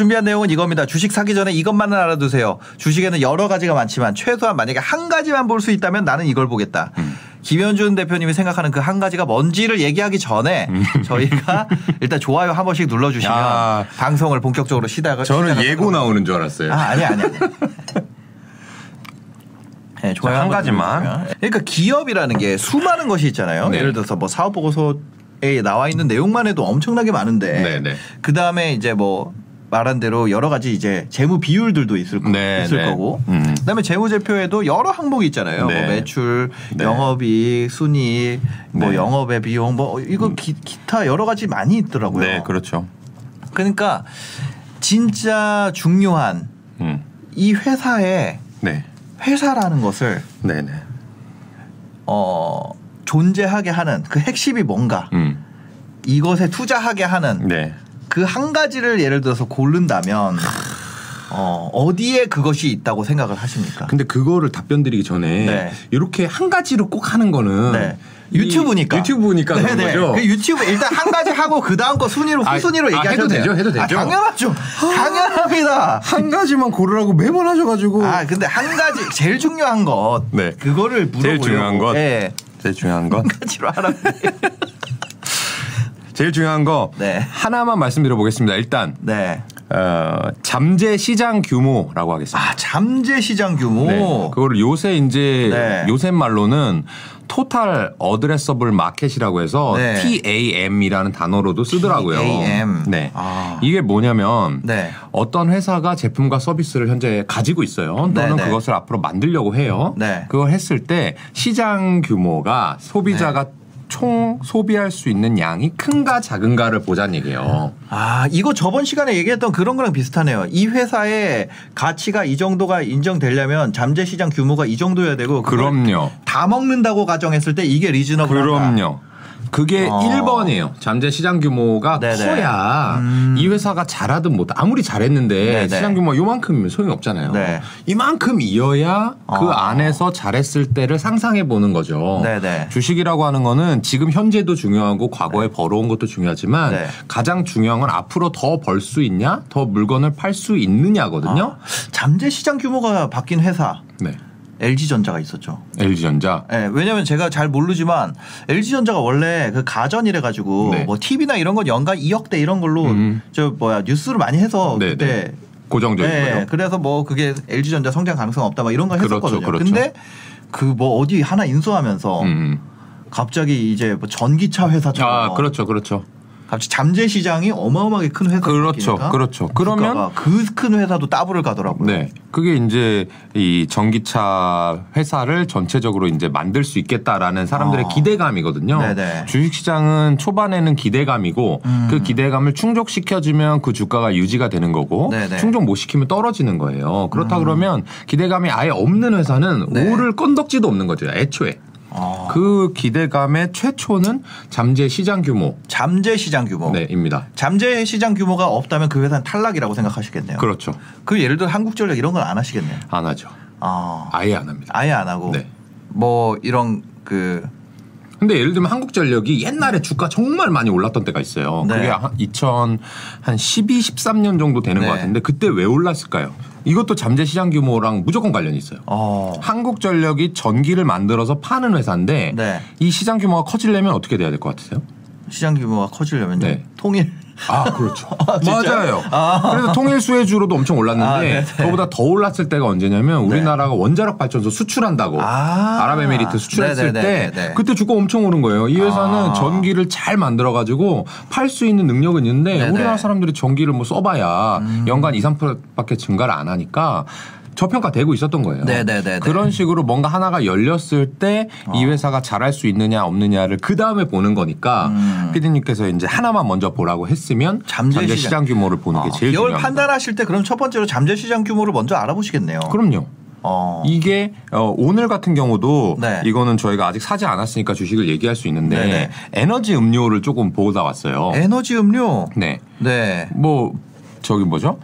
준비한 내용은 이겁니다. 주식 사기 전에 이것만은 알아두세요. 주식에는 여러 가지가 많지만 최소한 만약에 한 가지만 볼 수 있다면 나는 이걸 보겠다. 음. 김현준 대표님이 생각하는 그 한 가지가 뭔지를 얘기하기 전에 저희가 일단 좋아요 한 번씩 눌러주시면 음. 야. 방송을 본격적으로 시작을 저는 예고 나오는 줄 알았어요. 아, 아니, 아니, 아니. 네, 좋아요. 자, 한 가지만. 눌러주시면. 그러니까 기업이라는 게 수많은 것이 있잖아요. 네. 예를 들어서 뭐 사업 보고서 에 나와 있는 내용만 해도 엄청나게 많은데 네, 네. 그 다음에 이제 뭐 말한 대로 여러 가지 이제 재무 비율들도 있을, 거, 네, 있을 네. 거고 음. 그다음에 재무제표에도 여러 항목이 있잖아요. 네. 뭐 매출, 네. 영업이익, 순이익, 뭐 네. 영업의 비용, 뭐 이거 기, 타 여러 가지 많이 있더라고요. 네, 그렇죠. 그러니까 진짜 중요한 음. 이 회사의 네. 회사라는 것을. 어 존재하게 하는 그 핵심이 뭔가 음. 이것에 투자하게 하는 네. 그 한 가지를 예를 들어서 고른다면 어 어디에 그것이 있다고 생각을 하십니까? 근데 그거를 답변 드리기 전에 네. 이렇게 한 가지로 꼭 하는 거는 네. 이 유튜브니까. 유튜브니까 그런. 거죠. 그 유튜브 일단 한 가지 하고 그 다음 거 순위로 아, 후순위로 아, 얘기하셔도 해도. 되죠? 해도 아, 되죠? 당연하죠. 당연합니다. 한 가지만 고르라고 매번 하셔가지고 아 근데 한 가지 제일 중요한 것 네. 그거를 물어보려고 제일 중요한 것? 네. 제일 중요한 건한 가지로 하라고. 제일 중요한 거 네. 하나만 말씀드려 보겠습니다. 일단 네. 어, 잠재 시장 규모라고 하겠습니다. 아 잠재 시장 규모. 네. 그거를 요새 이제 네. 요새 말로는 토탈 어드레서블 마켓이라고 해서 네. TAM이라는 단어로도 쓰더라고요. TAM. 네. 아. 이게 뭐냐면 네. 어떤 회사가 제품과 서비스를 현재 가지고 있어요. 또는. 그것을 앞으로 만들려고 해요. 네. 그걸 했을 때 시장 규모가 소비자가 네. 총 소비할 수 있는 양이 큰가 작은가를 보자는 얘기예요. 아, 이거 저번 시간에 얘기했던 그런 거랑 비슷하네요. 이 회사의 가치가 이 정도가 인정되려면 잠재 시장 규모가 이 정도여야 되고 그럼요. 다 먹는다고 가정했을 때 이게 리즈너블 그럼요. 그게 어. 1번이에요. 잠재 시장 규모가 네네. 커야 음. 이 회사가 잘하든 못 아무리 잘했는데 네네. 시장 규모가 요만큼이면 소용이 없잖아요. 네. 이만큼이어야 그 어. 안에서 잘했을 때를 상상해 보는 거죠. 네네. 주식이라고 하는 거는 지금 현재도 중요하고 과거에 벌어온 것도 중요하지만 네. 가장 중요한 건 앞으로 더 벌 수 있냐, 더 물건을 팔 수 있느냐거든요. 아, 잠재 시장 규모가 바뀐 회사 네. LG전자가 있었죠. LG전자. 예, 왜냐면 제가 잘 모르지만 LG전자가 원래 그 가전이래 가지고 네. 뭐 TV나 이런 건 연간 2억대 이런 걸로 음. 저 뭐야 뉴스를 많이 해서 네, 그때 네. 고정적인 네, 거요. 그래서 뭐 그게 LG전자 성장 가능성 없다 막 이런 거 그렇죠, 했었거든요. 그렇죠. 근데 그 뭐 어디 하나 인수하면서 음. 갑자기 이제 뭐 전기차 회사처럼 아, 그렇죠, 그렇죠. 갑자기 잠재 시장이 어마어마하게 큰 회사가 그렇죠, 그렇죠. 그러면 그 큰 회사도 따블을 가더라고요. 네. 그게 이제 이 전기차 회사를 전체적으로 이제 만들 수 있겠다라는 사람들의 어. 기대감이거든요. 네네. 주식 시장은 초반에는 기대감이고 음. 그 기대감을 충족시켜주면 그 주가가 유지가 되는 거고 네네. 충족 못 시키면 떨어지는 거예요. 그렇다 그러면 기대감이 아예 없는 회사는 네. 오를 건덕지도 없는 거죠. 애초에. 어. 그 기대감의 최초는 잠재 시장 규모. 잠재 시장 규모. 네, 입니다. 잠재 시장 규모가 없다면 그 회사는 탈락이라고 생각하시겠네요. 그렇죠. 그 예를 들어 한국전력 이런 건 안 하시겠네요. 안 하죠. 아, 아예 안 합니다. 아예 안 하고 네. 뭐 이런 그 근데 예를 들면 한국전력이 옛날에 주가 정말 많이 올랐던 때가 있어요. 네. 그게 한 2000, 한 12, 13년 정도 되는 네. 것 같은데 그때 왜 올랐을까요? 이것도 잠재 시장 규모랑 무조건 관련이 있어요. 어. 한국전력이 전기를 만들어서 파는 회사인데 네. 이 시장 규모가 커지려면 어떻게 돼야 될 것 같으세요? 시장 규모가 커지려면요. 네. 통일. 아, 그렇죠. 진짜요? 맞아요. 아. 그래서 통일 수혜주로도 엄청 올랐는데 아, 네네. 그거보다 더 올랐을 때가 언제냐면 우리나라가 원자력 발전소 수출한다고 아. 아랍에미리트 수출했을 네네네네. 때 그때 주가 엄청 오른 거예요. 이 회사는 아. 전기를 잘 만들어 가지고 팔 수 있는 능력은 있는데 네네. 음. 우리나라 사람들이 전기를 뭐 써봐야 연간 2, 3%밖에 증가를 안 하니까 저평가되고 있었던 거예요. 네네네네. 그런 식으로 뭔가 하나가 열렸을 때이 회사가 잘할 수 있느냐 없느냐를 그 다음에 보는 거니까 음. 피디님께서 이제 하나만 먼저 보라고 했으면 잠재 시장. 시장 규모를 보는 게 어, 제일 기업을 중요합니다. 판단하실 때 그럼 첫 번째로 잠재 시장 규모를 먼저 알아보시겠네요. 그럼요. 어. 이게 어, 오늘 같은 경우도 네. 이거는 저희가 아직 사지 않았으니까 주식을 얘기할 수 있는데 네네. 에너지 음료를 조금 보다 왔어요. 에너지 음료. 네. 네. 뭐 저기 뭐죠?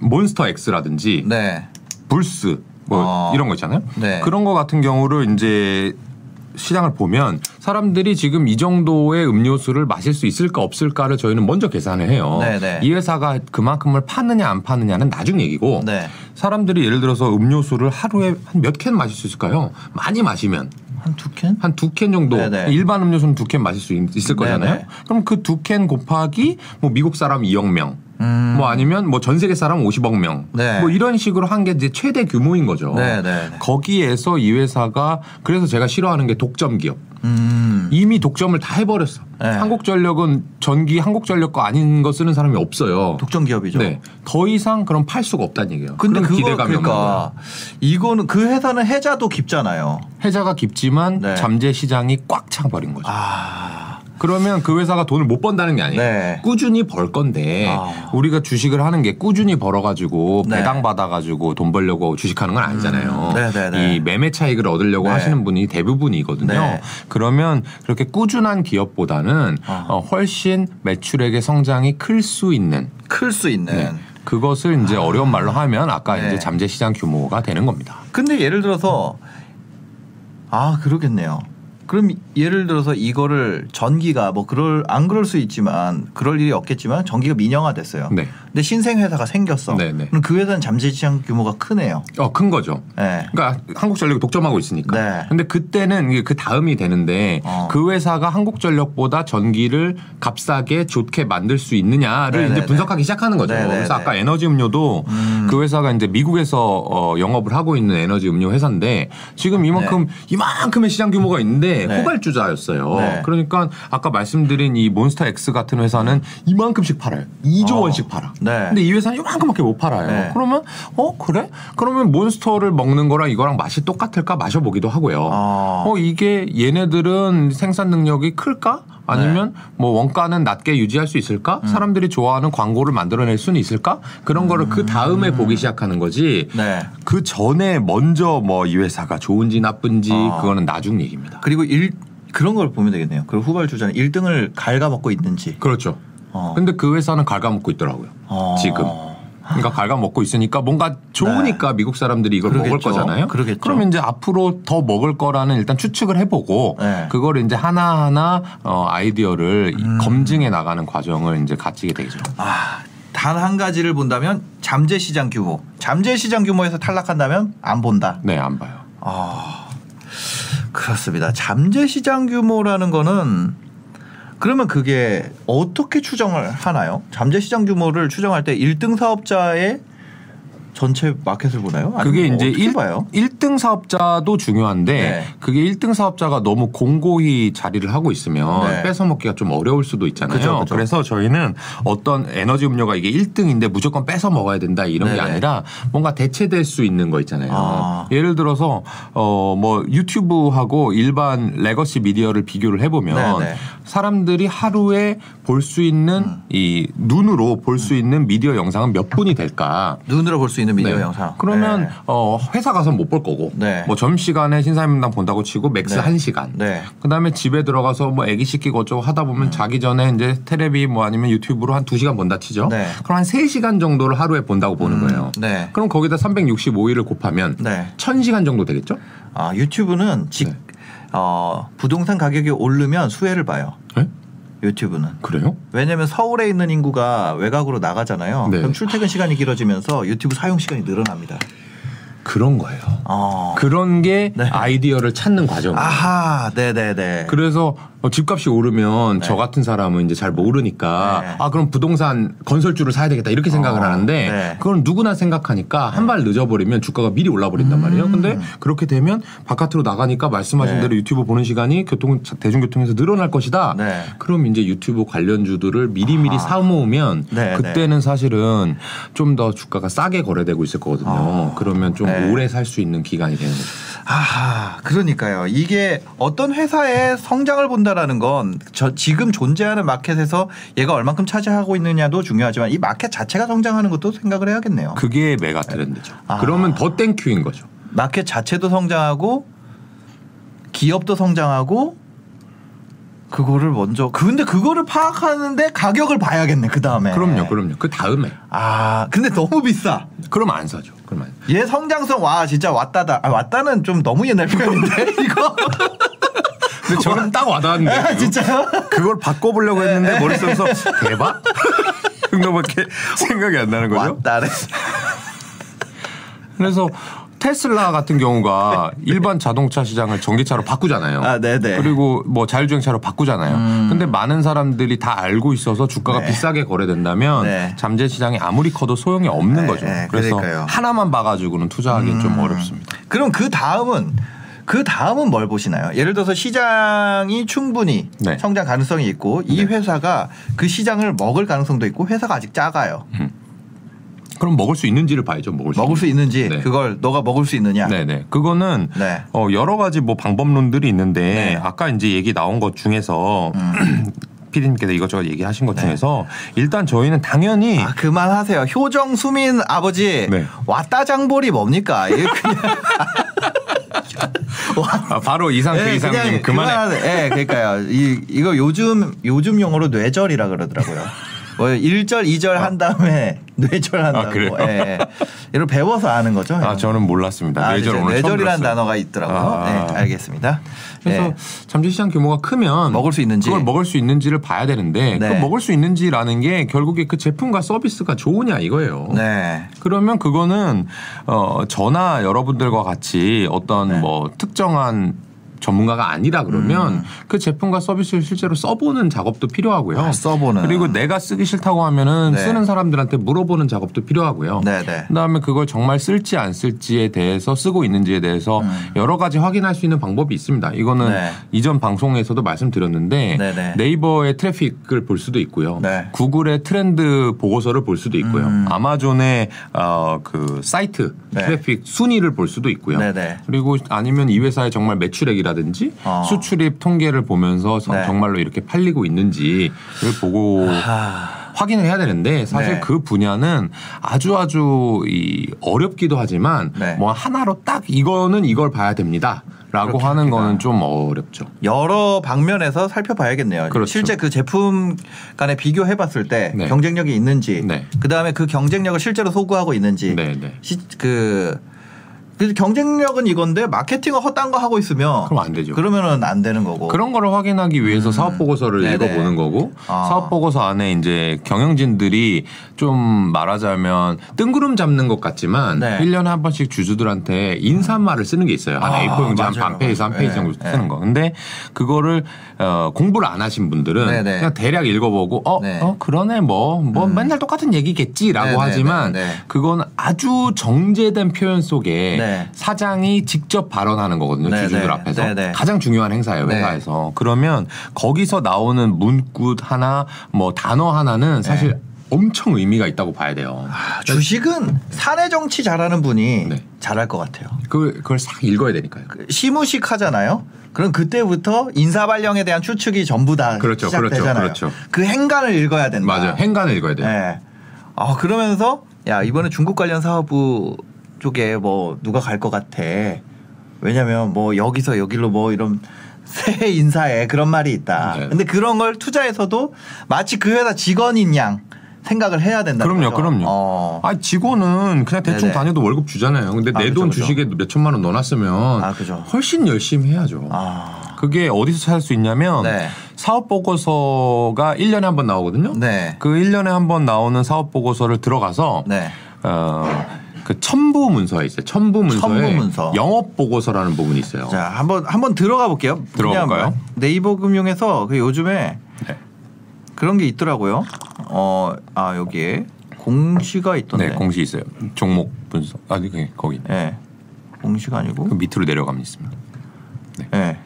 몬스터 X라든지 네. 불스 뭐 어. 이런 거 있잖아요. 네. 그런 거 같은 경우를 이제 시장을 보면 사람들이 지금 이 정도의 음료수를 마실 수 있을까 없을까를 저희는 먼저 계산을 해요. 네네. 이 회사가 그만큼을 파느냐 안 파느냐는 나중 얘기고 네. 사람들이 예를 들어서 음료수를 하루에 한 몇 캔 마실 수 있을까요? 많이 마시면 한 두 캔? 한 두 캔 정도 네네. 일반 음료수는 두 캔 마실 수 있- 있을 거잖아요. 네네. 그럼 그 두 캔 곱하기 뭐 미국 사람 2억 명, 음. 뭐 아니면 뭐 전 세계 사람 50억 명, 네. 뭐 이런 식으로 한 게 이제 최대 규모인 거죠. 네 네. 거기에서 이 회사가 그래서 제가 싫어하는 게 독점 기업. 음. 이미 독점을 다 해버렸어. 네. 한국전력은 전기 한국전력 거 아닌 거 쓰는 사람이 없어요. 독점 기업이죠. 네. 더 이상 그럼 팔 수가 없다는 얘기예요. 근데 그거 기대감이. 그러니까 이거는 그 회사는 해자도 깊잖아요. 해자가 깊지만 네. 잠재 시장이 꽉 차버린 거죠. 아. 그러면 그 회사가 돈을 못 번다는 게 아니에요. 네. 꾸준히 벌 건데 아. 우리가 주식을 하는 게 꾸준히 벌어가지고 네. 배당 받아가지고 돈 벌려고 주식하는 건 아니잖아요. 음. 네네네. 이 매매 차익을 얻으려고 네. 하시는 분이 대부분이거든요. 네. 그러면 그렇게 꾸준한 기업보다는 아. 어, 훨씬 매출액의 성장이 클 수 있는 클 수 있는. 네. 그것을 이제 어려운 말로 하면 아까 네. 이제 잠재 시장 규모가 되는 겁니다. 근데 예를 들어서 아 그러겠네요. 그럼 예를 들어서 이거를 전기가 뭐 그럴 안 그럴 수 있지만 그럴 일이 없겠지만 전기가 민영화됐어요. 네. 근데 신생 회사가 생겼어. 네, 네. 그럼 그 회사는 잠재 시장 규모가 크네요. 어, 큰 거죠. 네. 그러니까 한국전력이 독점하고 있으니까. 네. 근데 그때는 그 다음이 되는데 어. 그 회사가 한국전력보다 전기를 값싸게 좋게 만들 수 있느냐를 네네네. 이제 분석하기 시작하는 거죠. 네네네. 그래서 아까 에너지 음료도 음. 그 회사가 이제 미국에서 어, 영업을 하고 있는 에너지 음료 회사인데 지금 이만큼 이만큼의 시장 규모가 있는데 네. 후발주자였어요. 네. 그러니까 아까 말씀드린 이 X 같은 회사는 이만큼씩 팔아요. 2조 어. 원씩 팔아. 네. 근데 이 회사는 이만큼밖에 못 팔아요. 네. 그러면 어 그래? 그러면 몬스터를 먹는 거랑 이거랑 맛이 똑같을까 마셔보기도 하고요. 아. 어 이게 얘네들은 생산 능력이 클까? 아니면 네. 뭐 원가는 낮게 유지할 수 있을까? 음. 사람들이 좋아하는 광고를 만들어낼 수는 있을까? 그런 거를 그 다음에 보기 시작하는 거지. 음. 네. 그 전에 먼저 뭐 이 회사가 좋은지 나쁜지 아. 그거는 나중 얘기입니다. 그리고 일 그런 걸 보면 되겠네요. 그 후발 주자는 1등을 갉아먹고 있는지. 그렇죠. 어. 근데 그 회사는 갉아먹고 있더라고요. 어. 지금. 그러니까 갉아먹고 있으니까 뭔가 좋으니까 미국 사람들이 이걸 먹을 네. 그러겠죠. 거잖아요. 그러겠죠. 그러면 이제 앞으로 더 먹을 거라는 일단 추측을 해보고 네. 그걸 이제 하나하나 어, 아이디어를 음. 검증해 나가는 과정을 이제 갖추게 되죠. 아, 단 한 가지를 본다면 잠재 시장 규모. 잠재 시장 규모에서 탈락한다면 안 본다. 네, 안 봐요. 아, 그렇습니다. 잠재 시장 규모라는 거는 그러면 그게 어떻게 추정을 하나요? 잠재 시장 규모를 추정할 때 1등 사업자의 전체 마켓을 보나요? 그게 뭐 이제 어떻게 일 봐요? 1등 사업자도 중요한데 네. 그게 1등 사업자가 너무 공고히 자리를 하고 있으면 네. 뺏어먹기가 좀 어려울 수도 있잖아요. 그죠, 그죠. 래서 저희는 어떤 에너지 음료가 이게 1등인데 무조건 뺏어 먹어야 된다 이런 게 네네. 아니라 뭔가 대체될 수 있는 거 있잖아요. 아. 예를 들어서 어 뭐 유튜브하고 일반 legacy 미디어를 비교를 해보면 네네. 사람들이 하루에 볼 수 있는 음. 이 눈으로 볼수 있는 미디어 영상은 몇 분이 될까? 눈으로 볼 수 있는 미디어 네. 영상. 그러면 네. 어, 회사 가서 못 볼 거고 네. 뭐 점심시간에 신사임당 본다고 치고 max 네. 한 1시간 네. 그다음에 집에 들어가서 뭐 애기 씻기고 어쩌고 하다 보면 자기 전에 이제 테레비 뭐 아니면 유튜브로 한 2시간 본다 치죠. 네. 그럼 한 3시간 정도를 하루에 본다고 보는 음, 거예요. 네. 그럼 거기다 365일을 곱하면 네. 1000시간 정도 되겠죠? 아, 유튜브는 직 네. 어, 부동산 가격이 오르면 수혜를 봐요. 네? 유튜브는. 그래요? 왜냐면 서울에 있는 인구가 외곽으로 나가잖아요. 네. 그럼 출퇴근 시간이 길어지면서 유튜브 사용 시간이 늘어납니다. 그런 거예요. 어. 그런 게 네. 아이디어를 찾는 과정이에요. 아하, 네네네. 그래서 어, 집값이 오르면 네. 저 같은 사람은 이제 잘 모르니까 네. 아 그럼 부동산 건설주를 사야 되겠다 이렇게 생각을 어, 하는데 네. 그건 누구나 생각하니까 한 발 늦어버리면 주가가 미리 올라 버린단 말이에요. 근데 그렇게 되면 바깥으로 나가니까 말씀하신 음. 네. 대로 유튜브 보는 시간이 교통 대중교통에서 늘어날 것이다. 네. 그럼 이제 유튜브 관련주들을 미리미리 아하. 사 모으면 네, 그때는 사실은 좀 더 주가가 싸게 거래되고 있을 거거든요. 아. 그러면 좀 네. 오래 살 수 있는 기간이 되는 거죠. 아, 그러니까요. 이게 어떤 회사의 성장을 본다라는 건 저 지금 존재하는 마켓에서 얘가 얼만큼 차지하고 있느냐도 중요하지만 이 마켓 자체가 성장하는 것도 생각을 해야겠네요. 그게 mega trend죠. 아. 그러면 더 thank you인 거죠. 마켓 자체도 성장하고 기업도 성장하고 그거를 먼저 근데 그거를 파악하는데 가격을 봐야겠네 그 다음에 그럼요, 그럼요. 그 다음에 아 근데 너무 비싸 그럼 안 사죠. 안. 얘 성장성 와 진짜 왔다다 아, 왔다는 좀 너무 옛날 표현인데 이거 근데 저는 딱 와닿았는데. 아, 진짜요 그걸 바꿔보려고 했는데 머릿속에서 대박? 정도밖에 생각이 안 나는 거죠. 왔다래 그래서 테슬라 같은 경우가 일반 자동차 시장을 전기차로 바꾸잖아요. 아, 네네. 음. 그리고 뭐 자율주행차로 바꾸잖아요. 근데 많은 사람들이 다 알고 있어서 주가가 네. 비싸게 거래된다면 네. 잠재 시장이 아무리 커도 소용이 없는 네, 거죠. 네, 그래서 그러니까요. 음. 하나만 봐가지고는 투자하기는 좀 어렵습니다. 그럼 그 다음은 그 다음은 뭘 보시나요? 예를 들어서 시장이 충분히 네. 성장 가능성이 있고 이 회사가 그 시장을 먹을 가능성도 있고 회사가 아직 작아요. 그럼 먹을 수 있는지를 봐야죠. 먹을 수. 먹을 수 있는지 네. 그걸 너가 먹을 수 있느냐. 네네. 그거는 네. 어, 여러 가지 뭐 방법론들이 있는데 네. 음. 아까 이제 얘기 나온 것 중에서 피디님께서 이것저것 얘기하신 것 중에서 일단 저희는 당연히 네. 아 그만하세요. 효정 수민 아버지 네. 왔다 장볼이 뭡니까? 이게 그냥 아, 바로 이상 그 예, 이상님 그만해. 예, 그러니까요. 이 이거 요즘 요즘 용어로 뇌절이라 그러더라고요. 뭐 1절, 2절 한 다음에 뇌절 한다고. 아, 그래요? 예. 이걸 배워서 아는 거죠. 아 저는 몰랐습니다. 아, 뇌절 오늘 뇌절이라는. 단어가 있더라고요. 아. 네, 알겠습니다. 그래서 네. 잠재시장 규모가 크면 먹을 수 있는지. 그걸 먹을 수 있는지를 봐야 되는데 네. 그 먹을 수 있는지라는 게 결국에 그 제품과 서비스가 좋으냐 이거예요. 네. 그러면 그거는 어 저나 여러분들과 같이 어떤 네. 뭐 특정한 전문가가 아니라 그러면 음. 그 제품과 서비스를 실제로 써보는 작업도 필요하고요. 아, 써보는. 그리고 내가 쓰기 싫다고 하면은 네. 쓰는 사람들한테 물어보는 작업도 필요하고요. 네, 네. 그다음에 그걸 정말 쓸지 안 쓸지에 대해서 쓰고 있는지에 대해서 여러 가지 확인할 수 있는 방법이 있습니다. 이거는 음. 네. 이전 방송에서도 말씀드렸는데 네, 네. 네이버의 트래픽을 볼 수도 있고요. 네. 구글의 트렌드 보고서를 볼 수도 있고요. 아마존의 어, 그 사이트 네. 트래픽 순위를 볼 수도 있고요. 네, 네. 그리고 아니면 이 회사의 정말 매출액이라 든지 어. 수출입 통계를 보면서 성- 네. 정말로 이렇게 팔리고 있는지를 보고 아, 확인을 해야 되는데 사실 네. 그 분야는 아주 아주 이 어렵기도 하지만 네. 뭐 하나로 딱 이거는 이걸 봐야 됩니다 라고 그렇게 하는. 거는 좀 어렵죠. 여러 방면에서 살펴봐야겠네요. 그렇죠. 실제 그 제품 간에 비교해 봤을 때 네. 경쟁력이 있는지, 네. 그 다음에 그 경쟁력을 실제로 소구하고 있는지, 네, 네. 시, 그, 그 경쟁력은 이건데 마케팅을 헛단 거 하고 있으면 그럼 안 되죠. 그러면은 안 되는 거고. 그런 거를 확인하기 위해서 사업 보고서를 뭐. 네네. 읽어보는 거고 아. 사업 보고서 안에 이제 경영진들이 좀 말하자면 뜬구름 잡는 것 같지만 네. 1년에 한 번씩 주주들한테 인사말을 쓰는 게 있어요. 한 아, A4 용지 한 반 페이지 한 맞아요. 페이지 네, 정도 네. 쓰는 거. 근데 그거를 어, 공부를 안 하신 분들은 네네. 그냥 대략 읽어보고 어, 네. 어 그러네 뭐뭐 맨날 똑같은 얘기겠지라고 네네, 하지만. 그건 아주 정제된 표현 속에 네. 사장이 직접 발언하는 거거든요. 네네. 주주들 앞에서 네네. 가장 중요한 행사예요 네. 회사에서 그러면 거기서 나오는 문구 하나 뭐 단어 하나는 사실 엄청 의미가 있다고 봐야 돼요. 아, 주식은 사내 정치 잘하는 분이 네. 잘할 것 같아요. 그 그걸 싹 읽어야 되니까요. 그 시무식 하잖아요. 그럼 그때부터 인사 발령에 대한 추측이 전부 다 그렇죠, 시작되잖아요. 그렇죠, 그렇죠. 그 행간을 읽어야 된다. 맞아요. 행간을 읽어야 돼요. 네. 아 그러면서 야 이번에 중국 관련 사업부 쪽에 뭐 누가 갈 것 같아. 왜냐면 뭐 여기서 여기로 뭐 이런 새 인사에 그런 말이 있다. 네. 근데 그런 걸 투자에서도 마치 그 회사 직원인 양 생각을 해야 된다. 그럼요, 그럼요. 어. 아 직원은 그냥 대충 네네. 다녀도 월급 주잖아요. 근데 아, 내 그죠, 돈 그죠. 주식에 몇 천만 원 넣어놨으면 아, 그죠. 훨씬 열심히 해야죠. 아. 그게 어디서 찾을 수 있냐면 네. 사업 보고서가 1년에 한 번 나오거든요. 네. 그 1년에 한 번 나오는 사업 보고서를 들어가서 네. 어, 그 첨부 문서에 있어요. 첨부 문서에 첨부 문서. 영업 보고서라는 부분이 있어요. 자, 한번 한번 들어가 볼게요. 들어가 그냥 볼까요? 네이버 금융에서 그 요즘에 네. 그런 게 있더라고요. 어, 아 여기에 공시가 있던데. 네, 공시 있어요. 종목 분석. 아, 네, 거기. 예. 공시가 아니고. 그 밑으로 내려가면 있습니다. 예.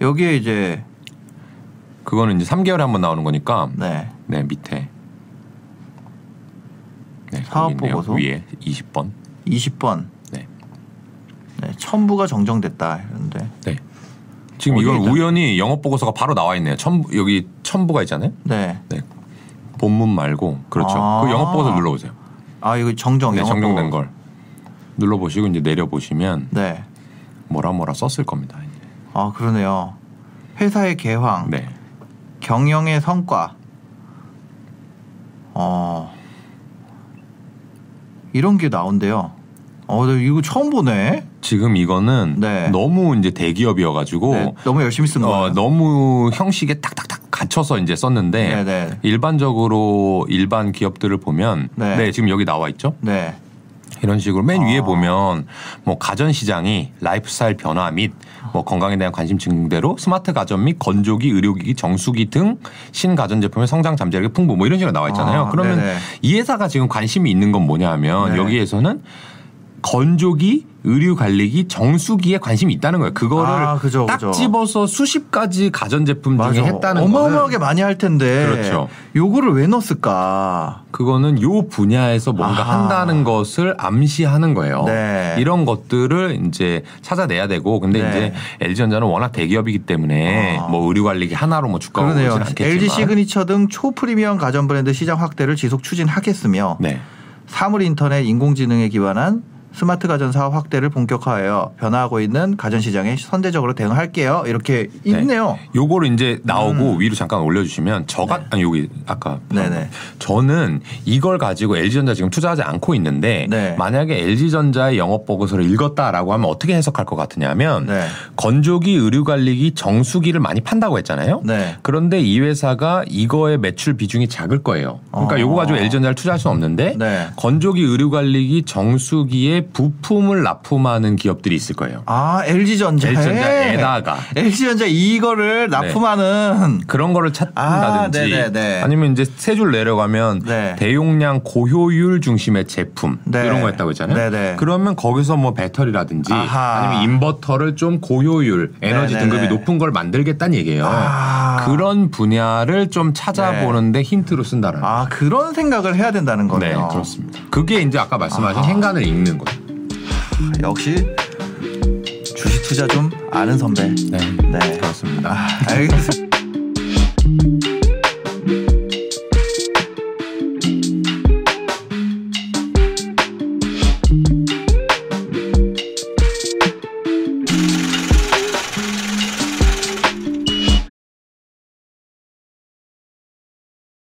여기에 이제 그거는 이제 3개월에 한 번 나오는 거니까 네. 네, 밑에 네, 사업. 보고서? 위에 20번. 20번. 네. 네. 첨부가 정정됐다 이런데. 네. 지금 이건 있나? 우연히 영업 보고서가 바로 나와 있네요. 첨부 여기 첨부가 있잖아요. 네. 네. 본문 말고 그렇죠. 아. 그 영업 보고서 눌러 보세요. 아 이거 정정 네, 정정된. 걸 눌러 보시고 이제 내려 보시면 네. 뭐라 뭐라 썼을 겁니다. 이제. 아 그러네요. 회사의 개황, 네. 경영의 성과. 어. 이런 게 나온대요. 어, 나 이거 처음 보네. 지금 이거는 네. 너무 이제 대기업이어가지고 네, 너무 열심히 쓴 거예요. 어, 너무 형식에 딱딱딱 갖춰서 이제 썼는데 네, 네. 일반적으로 일반 기업들을 보면 네. 네. 지금 여기 나와 있죠. 네. 이런 식으로 맨 아. 위에 보면 뭐 가전 시장이 라이프스타일 변화 및 뭐 건강에 대한 관심 증대로 스마트 가전 및 건조기, 의료기기, 정수기 등 신가전 제품의 성장 잠재력이 풍부 뭐 이런 식으로 나와 있잖아요. 아, 그러면 네네. 이 회사가 지금 관심이 있는 건 뭐냐면 네. 여기에서는 건조기, 의류 관리기, 정수기에 관심이 있다는 거예요. 그거를 아, 그죠, 딱 그죠. 집어서 수십 가지 가전 제품 중에 맞아. 했다는 어마어마하게 거는 많이 할 텐데. 그렇죠. 요거를 왜 넣었을까? 그거는 요 분야에서 뭔가 아하. 한다는 것을 암시하는 거예요. 네. 이런 것들을 이제 찾아내야 되고 근데 네. 이제 LG전자는 워낙 대기업이기 때문에 아. 뭐 의류 관리기 하나로 뭐 주가가 그러네요. 오르진 않겠지만 LG 시그니처 등 초프리미엄 가전 브랜드 시장 확대를 지속 추진하겠으며 네. 사물 인터넷 인공지능에 기반한 스마트 가전 사업 확대를 본격화하여 변화하고 있는 가전 시장에 선제적으로 대응할게요. 이렇게 있네요. 요거를 이제 나오고 위로 잠깐 올려주시면 저가 아니 여기 아까 음. 네네. 저는 이걸 가지고 LG전자 지금 투자하지 않고 있는데 네. 만약에 만약에 LG전자의 영업 보고서를 읽었다라고 하면 어떻게 해석할 것 같으냐면 네. 건조기, 의류 관리기, 정수기를 많이 판다고 했잖아요. 네. 그런데 이 회사가 이거의 매출 비중이 작을 거예요. 그러니까 어. 요거 가지고 LG전자를 투자할 수는 없는데 네. 건조기, 의류 관리기, 정수기에 부품을 납품하는 기업들이 있을 거예요. 아 LG전자에 LG전자에다가 LG전자 이거를 납품하는 그런 거를 찾는다든지 아, 네네네. 아니면 이제 세 줄 내려가면 네. 대용량 고효율 중심의 제품 네. 이런 거 했다고 했잖아요. 네네. 그러면 거기서 뭐 배터리라든지 아하. 아니면 인버터를 좀 고효율 에너지 네네네. 등급이 높은 걸 만들겠다는 얘기예요. 아. 그런 분야를 좀 찾아보는데 힌트로 쓴다는 거. 아 그런 생각을 해야 된다는 네, 거네요. 그렇습니다. 그게 이제 아까 말씀하신 아하. 행간을 읽는 거예요. 역시 주식 투자 좀 아는 선배. 네, 네. 그렇습니다. 아, 알겠습니다.